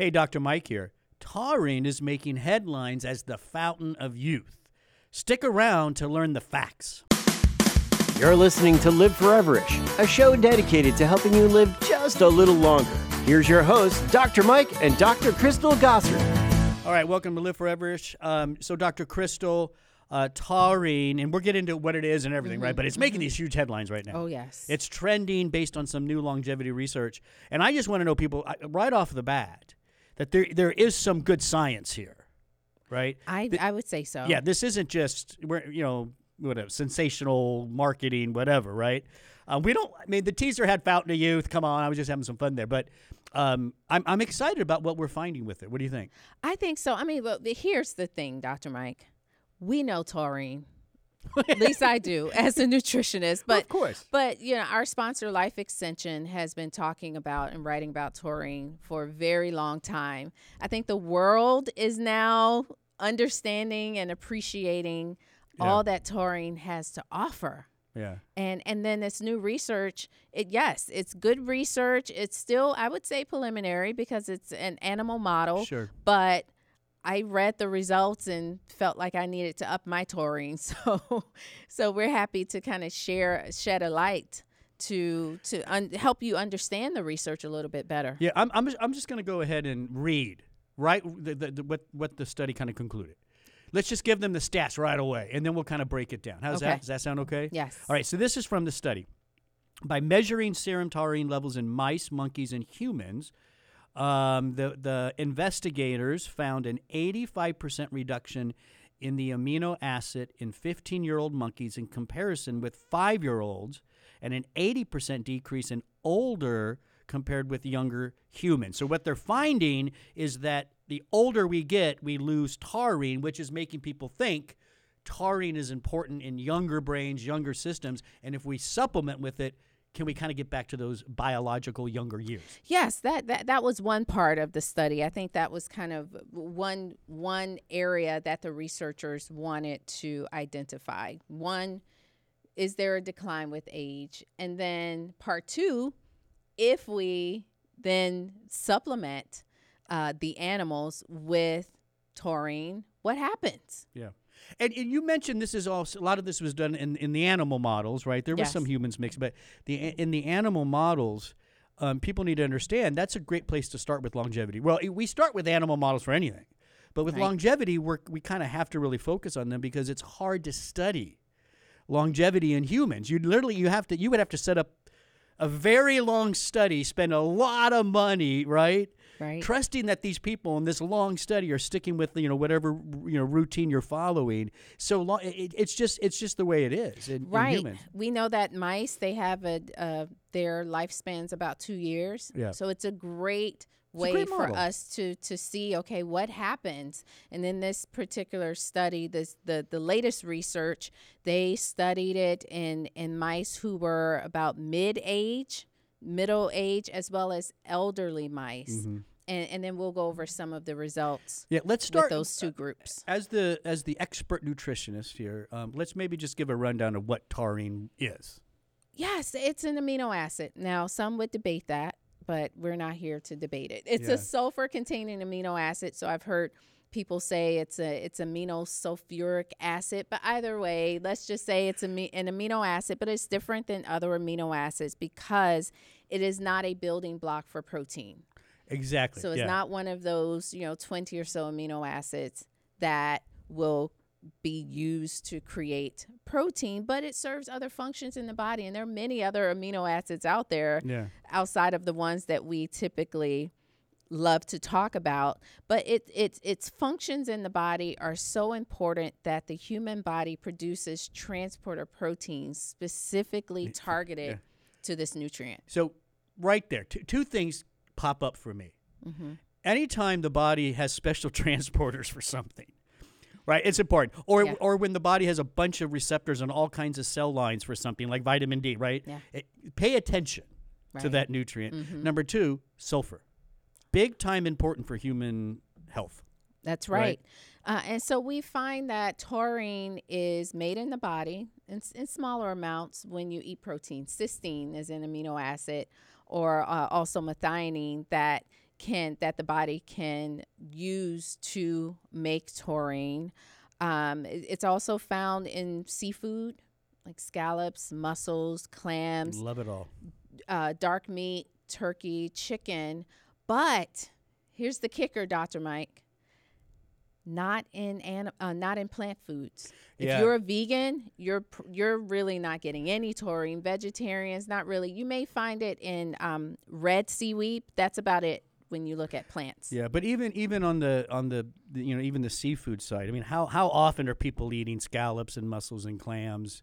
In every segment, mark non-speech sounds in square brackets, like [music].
Hey, Dr. Mike here. Taurine is making headlines as the fountain of youth. Stick around to learn the facts. You're listening to Live Foreverish, a show dedicated to helping you live just a little longer. Here's your hosts, Dr. Mike and Dr. Crystal Gossard. All right, welcome to Live Foreverish. Um, so, Dr. Crystal, uh, taurine, and we'll get into what it is and everything, right? But it's making these huge headlines right now. Mm-hmm. Oh, yes. It's trending based on some new longevity research. And I just want to know, people, right off the bat, that there there is some good science here, right? I, Th- I would say so. Yeah, this isn't just we're you know whatever sensational marketing, whatever, right? Uh, we don't. I mean, the teaser had Fountain of Youth. Come on, I was just having some fun there, but um, I'm I'm excited about what we're finding with it. What do you think? I think so. I mean, look, here's the thing, Dr. Mike. We know taurine. At least I do [laughs] as a nutritionist. But of course. But you know, our sponsor Life Extension has been talking about and writing about taurine for a very long time. I think the world is now understanding and appreciating Yeah. all that taurine has to offer. Yeah. and and then this new research it yes it's good research it's still i would say preliminary because it's an animal model Sure. but i read the results and felt like i needed to up my taurine [laughs] so so we're happy to kind of share shed a light to to un- help you understand the research a little bit better Yeah, I'm I'm just, I'm just going to go ahead and read right the, the, the, what what the study kind of concluded. Let's just give them the stats right away, and then we'll kind of break it down. How's Okay. that? Does that sound okay? yes All right, so this is from the study. By measuring serum taurine levels in mice, monkeys, and humans, um, the, the investigators found an 85% reduction in the amino acid in 15 year old monkeys in comparison with five year olds, and an 80% decrease in older compared with younger humans. So, what they're finding is that the older we get, we lose taurine, which is making people think taurine is important in younger brains, younger systems, and if we supplement with it, can we kind of get back to those biological younger years? Yes, that, that that was one part of the study. I think that was kind of one one area that the researchers wanted to identify. One, is there a decline with age? And then part two, if we then supplement uh, the animals with taurine, what happens? Yeah. And, and you mentioned this is also a lot of this was done in, in the animal models, right? There was Yes. some humans mixed, but the in the animal models, um, people need to understand that's a great place to start with longevity. Well, we start with animal models for anything, but with Right. longevity, we're, we kind of have to really focus on them because it's hard to study longevity in humans. You literally you have to you would have to set up a very long study, spend a lot of money, right? Right. trusting that these people in this long study are sticking with you know whatever you know routine you're following so long it, it's just it's just the way it is in, in right. humans We know that mice they have a uh, their lifespans about two years. Yeah. So it's a great a way great for us to to see okay what happens. And in this particular study, this the the latest research they studied it in in mice who were about mid age, middle age, as well as elderly mice. And, and then we'll go over some of the results yeah let's start with those two groups. as the as the expert nutritionist here um, let's maybe just give a rundown of what taurine is Yes, it's an amino acid. Now, some would debate that, but we're not here to debate it. It's Yeah. a sulfur-containing amino acid. So I've heard people say it's a it's amino sulfuric acid, but either way, let's just say it's a, an amino acid, but it's different than other amino acids because it is not a building block for protein. Exactly So it's yeah. not one of those, you know, 20 or so amino acids that will be used to create protein, but it serves other functions in the body. And there are many other amino acids out there yeah outside of the ones that we typically love to talk about. But it, it, its functions in the body are so important that the human body produces transporter proteins specifically targeted to this nutrient. so right there t- two things pop up for me anytime the body has special [laughs] transporters for something right it's important or Yeah. or when the body has a bunch of receptors on all kinds of cell lines for something like vitamin d right Yeah. It- pay attention to Right. Mm-hmm. that nutrient number two sulfur big time important for human health That's Right. right. Uh, and so we find that taurine is made in the body in, in smaller amounts when you eat protein. Cysteine is an amino acid, or uh, also methionine that can that the body can use to make taurine. Um, it- it's also found in seafood like scallops, mussels, clams, Love it all. uh, dark meat, turkey, chicken. But here's the kicker, Dr. Mike. Not in anim- uh, not in plant foods. If you're a vegan, you're pr- you're really not getting any taurine. Vegetarians, not really. You may find it in um, red seaweed. That's about it when you look at plants. Yeah, but even even on the on the, the you know even the seafood side, I mean, how how often are people eating scallops and mussels and clams?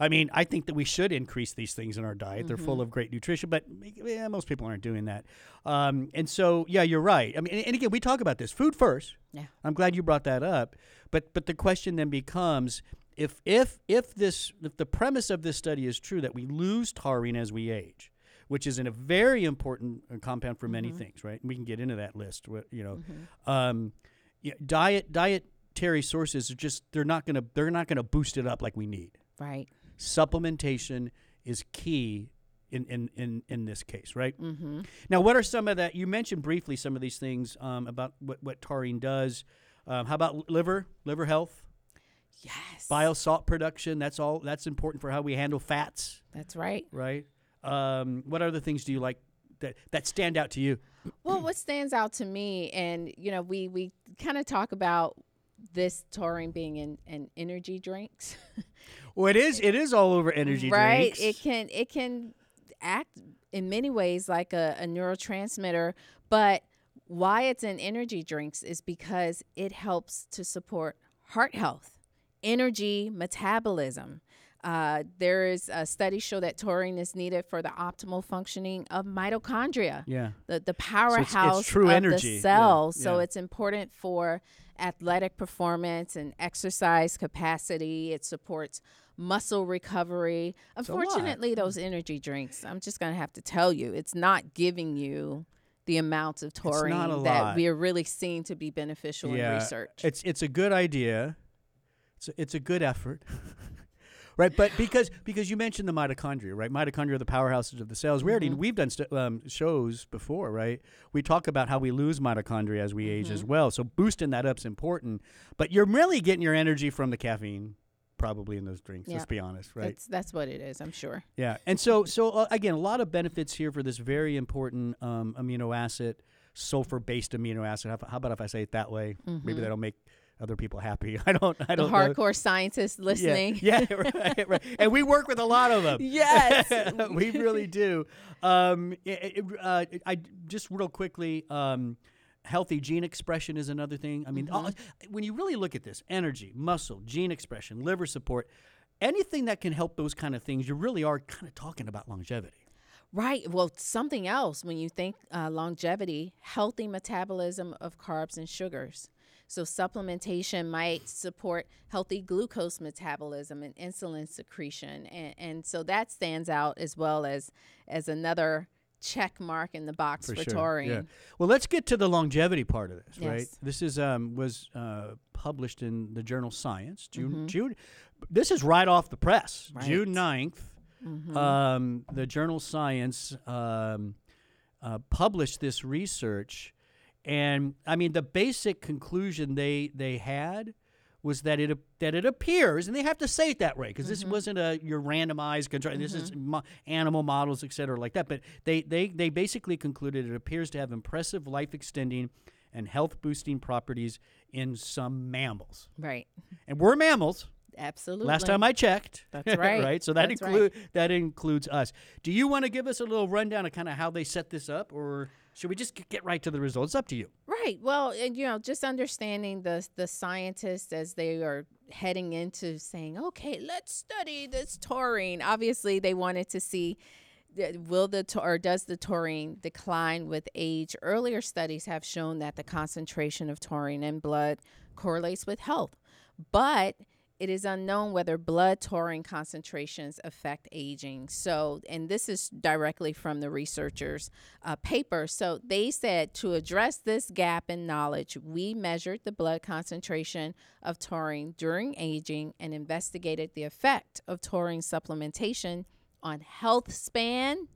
I mean, I think that we should increase these things in our diet. They're full of great nutrition, but yeah, most people aren't doing that. Um, and so, yeah, you're right. I mean, and, and again, we talk about this food first. Yeah. I'm glad you brought that up. But but the question then becomes if if if this if the premise of this study is true that we lose taurine as we age, which is in a very important uh, compound for many things, right? We can get into that list. You know, um, yeah, diet dietary sources are just they're not gonna they're not gonna boost it up like we need. Right. Supplementation is key. In, in, in, in this case, right? Mm-hmm. Now, what are some of that? You mentioned briefly some of these things um, about what, what taurine does. Um, how about liver, liver health, Yes. bile salt production? That's all. That's important for how we handle fats, That's right. right? Um, what other things do you like that that stand out to you? Well, what stands out to me, and you know, we we kind of talk about this taurine being in, in energy drinks, [laughs] Well, it is. It is all over energy drinks. right? drinks. It can it can act in many ways like a, a neurotransmitter, but why it's in energy drinks is because it helps to support heart health, energy metabolism. Uh, there is a study show that taurine is needed for the optimal functioning of mitochondria. yeah. the, the it's- it's powerhouse true of energy. the Yeah, cell. So yeah. it's important for athletic performance and exercise capacity. It supports muscle recovery. Unfortunately, those energy drinks, I'm just going to have to tell you, it's not giving you the amount of taurine that we are really seeing to be beneficial in research. It's it's a good idea. It's a, it's a good effort. [laughs] right, but because because you mentioned the mitochondria, right? Mitochondria are the powerhouses of the cells. We already Mm-hmm. we've done st- um, shows before, right? We talk about how we lose mitochondria as we age Mm-hmm. as well. So boosting that up's important. But you're really getting your energy from the caffeine, probably in those drinks. Yeah. Let's be honest, right? That's that's what it is, I'm sure. Yeah, and so so uh, again, a lot of benefits here for this very important um, amino acid, sulfur-based amino acid. How, how about if I say it that way? Maybe that'll make other people happy. [laughs] I don't. I Mm-hmm. The don't know. hardcore scientists Yeah, listening. Yeah, [laughs] right, right. And we work with a lot of them. Yes. [laughs] we really do. Um, it- it- uh, I just real quickly. Um, healthy gene expression is another thing. I mean, Mm-hmm. when you really look at this, energy, muscle, gene expression, liver support, anything that can help those kind of things, you really are kind of talking about longevity. Right. Well, something else when you think uh, longevity, healthy metabolism of carbs and sugars. So, supplementation might support healthy glucose metabolism and insulin secretion. And, and so that stands out as well as, as another check mark in the box for, taurine. Yeah. Well, let's get to the longevity part of this, right? This is um, was uh, published in the journal Science, June. Mm-hmm. June. This is right off the press, June Right. 9th. Mm-hmm. Um, the journal Science um, uh, published this research, and I mean the basic conclusion they they had was that it that it appears, and they have to say it that way because this mm-hmm. wasn't a your randomized control. This is mm-hmm. mo- animal models, et cetera, like that. But they they they basically concluded it appears to have impressive life extending and health boosting properties in some mammals, Right. and we're mammals. Absolutely. Last time I checked. That's [laughs] right. right. So that That's include that includes us. Do you want to give us a little rundown of kind of how they set this up, or should we just get right to the results? It's up to you. Right. Well, and you know, just understanding the the scientists as they are heading into saying, okay, let's study this taurine. Obviously, they wanted to see uh, will the or does the taurine decline with age. Earlier studies have shown that the concentration of taurine in blood correlates with health, but it is unknown whether blood taurine concentrations affect aging. So, and this is directly from the researchers' uh, paper. So, they said to address this gap in knowledge, we measured the blood concentration of taurine during aging and investigated the effect of taurine supplementation on health span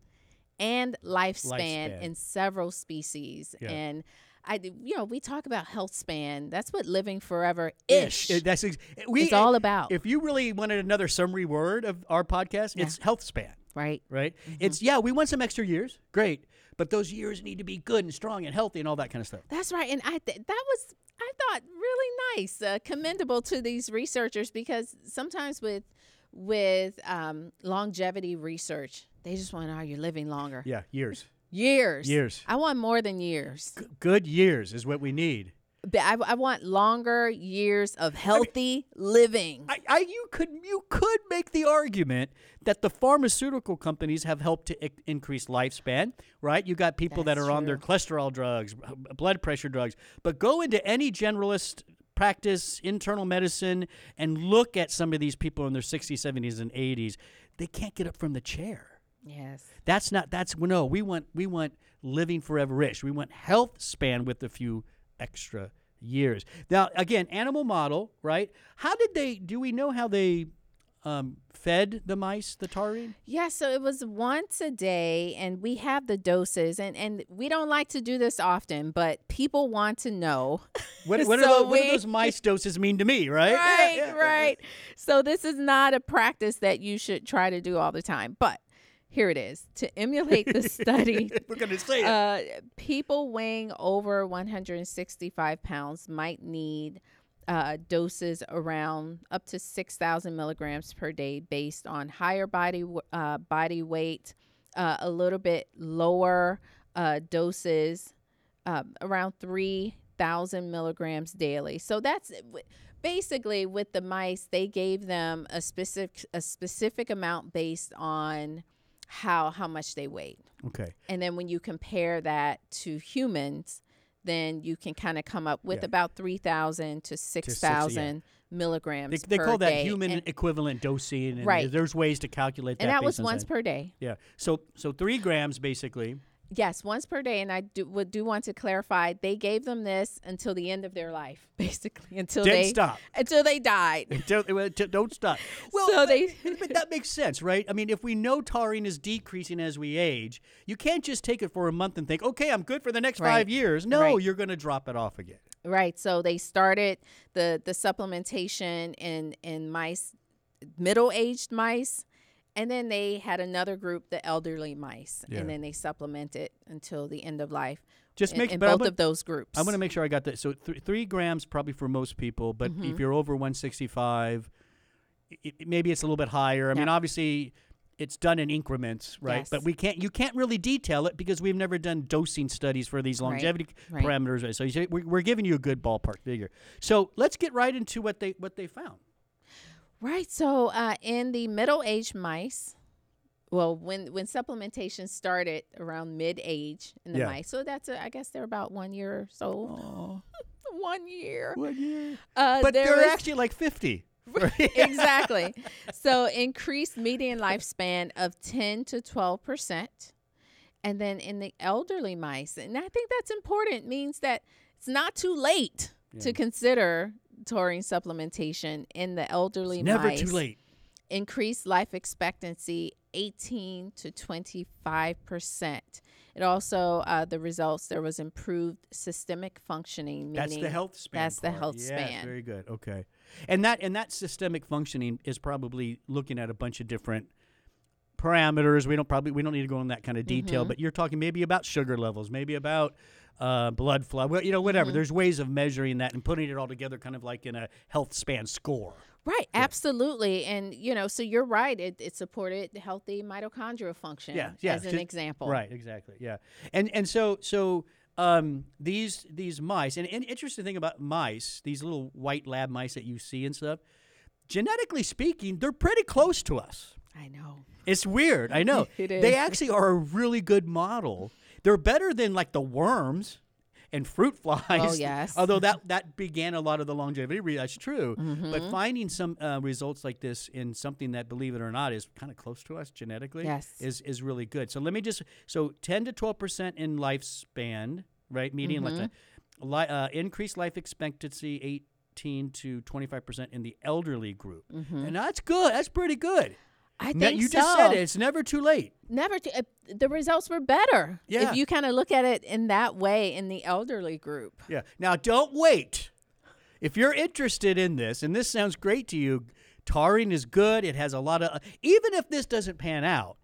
and lifespan, Lifespan. in several species. Yeah. And I, you know, we talk about health span. That's what living forever ish. That's ex- we. it's all about, If you really wanted another summary word of our podcast, it's health span. right? Right? Mm-hmm. It's yeah, we want some extra years. Great. But those years need to be good and strong and healthy and all that kind of stuff. That's right, and I th- that was I thought really nice, uh, commendable to these researchers because sometimes with with um, longevity research, they just want to know you're living longer. Yeah, years. Years. Years. I want more than years. G- good years is what we need. But I, I want longer years of healthy living. I, I you could you could make the argument that the pharmaceutical companies have helped to I- increase lifespan, right? You got people that That's are on their cholesterol drugs, blood pressure drugs, but go into any generalist practice, internal medicine, and look at some of these people in their 60s, 70s, and 80s. They can't get up from the chair. Yes. That's not. That's no. We want. We want living forever-ish. We want health span with a few extra years. Now, again, animal model, right? How did they? Do we know how they um, fed the mice the taurine? Yeah, so it was once a day, and we have the doses, and, and we don't like to do this often, but people want to know. [laughs] What, what, are, So those, what do those mice doses mean to me, right? Yeah, right, [laughs] yeah. right. So this is not a practice that you should try to do all the time. But here it is. To emulate the [laughs] study, We're gonna say it. uh, people weighing over 165 pounds might need uh, doses around up to 6,000 milligrams per day, based on higher body uh, body weight, uh, a little bit lower uh, doses, uh, around 3,000 milligrams daily. So that's basically with the mice. They gave them a specific a specific amount based on how how much they weighed. okay. And then when you compare that to humans, then you can kind of come up with Yeah. about 3,000 to 6,000 milligrams They, they call that day. human And, equivalent dosing, and Right. there's ways to calculate that. and that was once science. per day. Yeah. So so three grams basically. Yes, once per day. And I do, would do want to clarify they gave them this until the end of their life, [laughs] basically, until Didn't they stop. until they died. Don't, don't stop. [laughs] Well, So but- they- [laughs] but that makes sense, right? I mean, if we know taurine is decreasing as we age, you can't just take it for a month and think, okay, I'm good for the next Right. five years. No, Right. you're going to drop it off again. Right. So they started the the supplementation in in mice, middle aged mice, and then they had another group, the elderly mice, Yeah. and then they supplemented until the end of life. Just in, make- in both of those groups. I want to make sure I got that. So th- three grams probably for most people, but Mm-hmm. if you're over 165, i i maybe it's a little bit higher. I mean, obviously. It's done in increments, right? Yes. But we can't. You can't really detail it because we've never done dosing studies for these longevity right. parameters. Right? So you say, we're, we're giving you a good ballpark figure. So let's get right into what they what they found. Right. So uh, in the middle aged mice, well, when when supplementation started around mid age in the Yeah. mice, so that's a, I guess they're about one year or so. [laughs] one year. What year? Uh, But they're was- actually like 50. [laughs] exactly. So increased median lifespan of 10 to 12 percent. And then in the elderly mice, and I think that's important, means that it's not too late to consider taurine supplementation in the elderly Never mice. too late. Increased life expectancy 18 to 25 percent. It also uh, the results there was improved systemic functioning. That's the health span. That's the health Yes, span. Very good. Okay. And that and that systemic functioning is probably looking at a bunch of different parameters. We don't probably we don't need to go in that kind of detail, Mm-hmm. but you're talking maybe about sugar levels, maybe about uh, blood flow. Well, you know, Mm-hmm. whatever. There's ways of measuring that and putting it all together, kind of like in a health span score. Right, absolutely. And, you know, so you're right. It, it supported healthy mitochondrial function Yeah, yeah. as an just- example. Right, exactly. Yeah, and and so so um, these these mice, and an interesting thing about mice, these little white lab mice that you see and stuff, genetically speaking, they're pretty close to us. I know. It's weird. I know. [laughs] It They actually are a really good model. They're better than like the worms and fruit [laughs] flies. Oh, yes. Although that that began a lot of the longevity. That's true. Mm-hmm. But finding some uh, results like this in something that, believe it or not, is kind of close to us genetically, Yes. is is really good. So let me just so ten to twelve percent in lifespan, right? Median Mm-hmm. lifespan. Li- uh, increased life expectancy eighteen to twenty five percent in the elderly group, Mm-hmm. and that's good. That's pretty good. I Ne- think you just said it. It's never too late. Never. T- uh, the results were better. Yeah. If you kind of look at it in that way in the elderly group. Yeah. Now, don't wait. If you're interested in this, and this sounds great to you, taurine is good. It has a lot of, even if this doesn't pan out,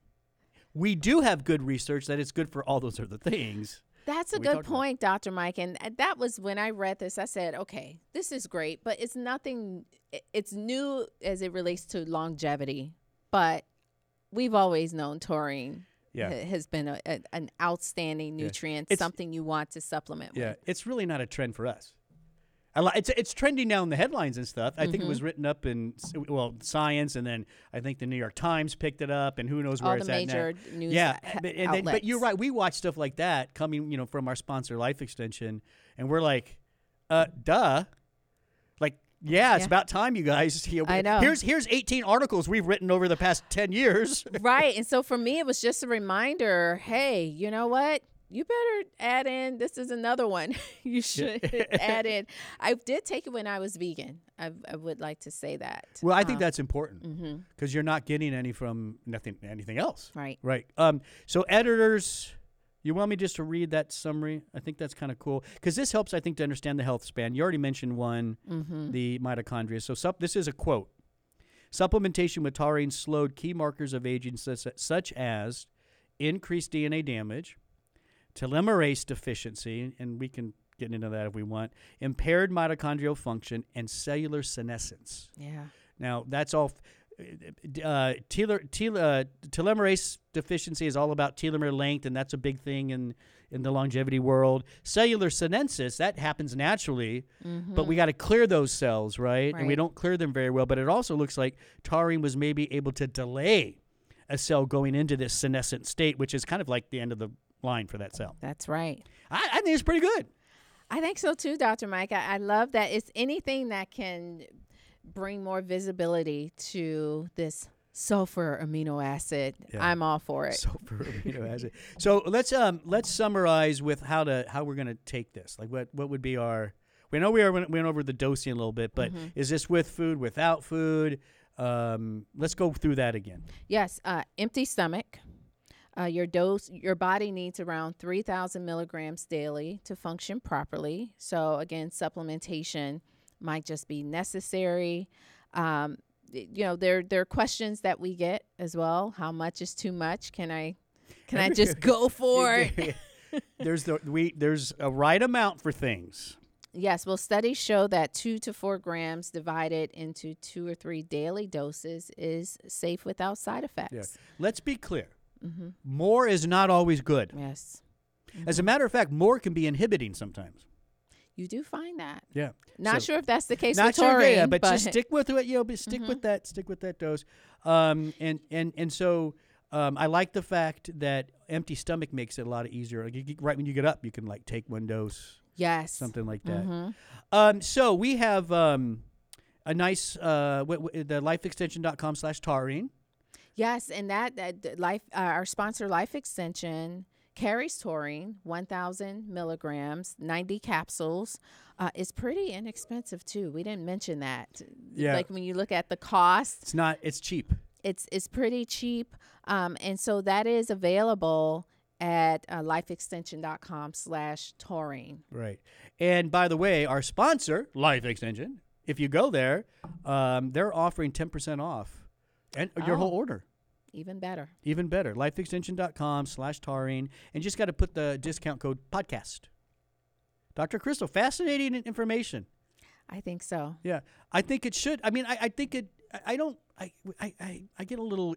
we do have good research that it's good for all those other things. That's a good point, Dr. Mike. And uh, that was when I read this, I said, okay, this is great, but it's nothing, it's new as it relates to longevity. But we've always known taurine Yeah. ha- has been a, a, an outstanding nutrient, It's- something you want to supplement Yeah. with. It's really not a trend for us. It's it's trending now in the headlines and stuff. I Mm-hmm. think it was written up in well Science, and then I think the New York Times picked it up, and who knows where All it's the at now. major news yeah, ha- but, and then, but you're right. We watch stuff like that coming, you know, from our sponsor, Life Extension, and we're like, uh, duh. Yeah, it's Yeah. about time, you guys. [laughs] You I know. Here's here's 18 articles we've written over the past 10 years. [laughs] right. And so for me, it was just a reminder hey, you know what? You better add in. This is another one [laughs] you should add in. I did take it when I was vegan. I, I would like to say that. well, I think Um, that's important because you're not getting any from nothing anything else. Right. Right. Um. So editors, you want me just to read that summary? I think that's kind of cool because this helps, I think, to understand the health span. You already mentioned one, Mm-hmm. the mitochondria. So sup- this is a quote. Supplementation with taurine slowed key markers of aging such, such as increased DNA damage, telomerase deficiency, and we can get into that if we want, impaired mitochondrial function, and cellular senescence. Yeah. Now that's all. f- Uh, teler, tel, uh, telomerase deficiency is all about telomere length, and that's a big thing in in the longevity world. Cellular senescence that happens naturally, but we got to clear those cells, right? And we don't clear them very well. But it also looks like taurine was maybe able to delay a cell going into this senescent state, which is kind of like the end of the line for that cell. That's right. I, I think it's pretty good. I think so too, Dr. Mike. I, I love that. It's anything that can bring more visibility to this sulfur amino acid. Yeah. I'm all for it. Sulfur [laughs] amino acid. So let's um let's summarize with how to how we're gonna take this. Like what what would be our we know we are went, went over the dosing a little bit, but Mm-hmm. is this with food, without food? Um, let's go through that again. Yes, uh, empty stomach. Uh, your dose, your body needs around 3,000 milligrams daily to function properly. So, again, supplementation might just be necessary. Um, you know, there there are questions that we get as well. How much is too much? Can I can I just [laughs] go for it? [laughs] there's the we there's a right amount for things. Yes, well, studies show that two to four grams divided into two or three daily doses is safe without side effects. Let's be clear. Mm-hmm. More is not always good. Yes, As a matter of fact, more can be inhibiting sometimes. You do find that. Yeah. Not So- sure if that's the case not with sure, yeah, taurine, yeah, but, just stick with it. You know, but stick Mm-hmm. with that. Stick with that dose. Um, and and and so um, I like the fact that empty stomach makes it a lot easier. Like you, right when you get up, you can like take one dose, yes, something like that. Mhm. Um, so we have um, a nice uh, w- w- the lifeextension.com slash taurine. Yes, and that, that that life, uh, our sponsor, Life Extension, carries taurine, 1,000 milligrams, 90 capsules. Uh, it's pretty inexpensive too. We didn't mention that. Yeah. Like when you look at the cost, It's not. It's cheap. it's it's pretty cheap, um, and so that is available at uh, lifeextension.com slash taurine. Right. And by the way, our sponsor, Life Extension, if you go there, um, they're offering 10% off and your whole Oh. order. Even better. Even better. Lifeextension.com slash taurine. And just got to put the discount code podcast. Dr. Crystal, fascinating information. I think so. Yeah. I think it should. I mean, I, I think it, I, I don't, I, I, I, get a little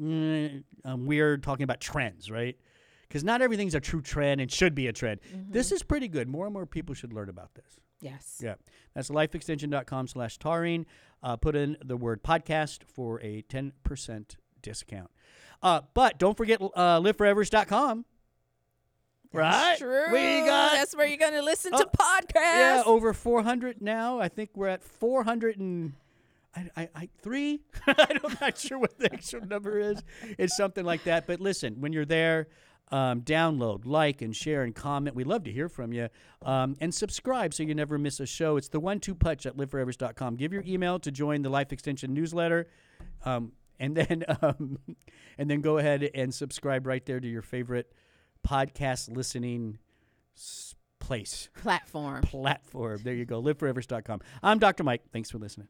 mm, um, weird talking about trends, right? Because not everything's a true trend and should be a trend. This is pretty good. More and more people should learn about this. Yes. Yeah. That's lifeextension.com slash taurine. Uh, put in the word podcast for a 10% discount. Uh, but don't forget uh, liveforeverish.com. Right? That's true. We got That's where you're going to listen Oh, to podcasts. yeah, over 400 now. I think we're at 400 and I, I, I three. [laughs] I'm not sure what the actual number is. It's something like that. But listen, when you're there, um, download, like, and share and comment. We love to hear from you. Um, and subscribe so you never miss a show. It's the one-two punch at liveforeverish.com. Give your email to join the Life Extension newsletter. Um, and then [laughs] um, and then go ahead and subscribe right there to your favorite podcast listening place Platform. platform. There you go. LiveForeverish.com. I'm Dr. Mike. Thanks for listening.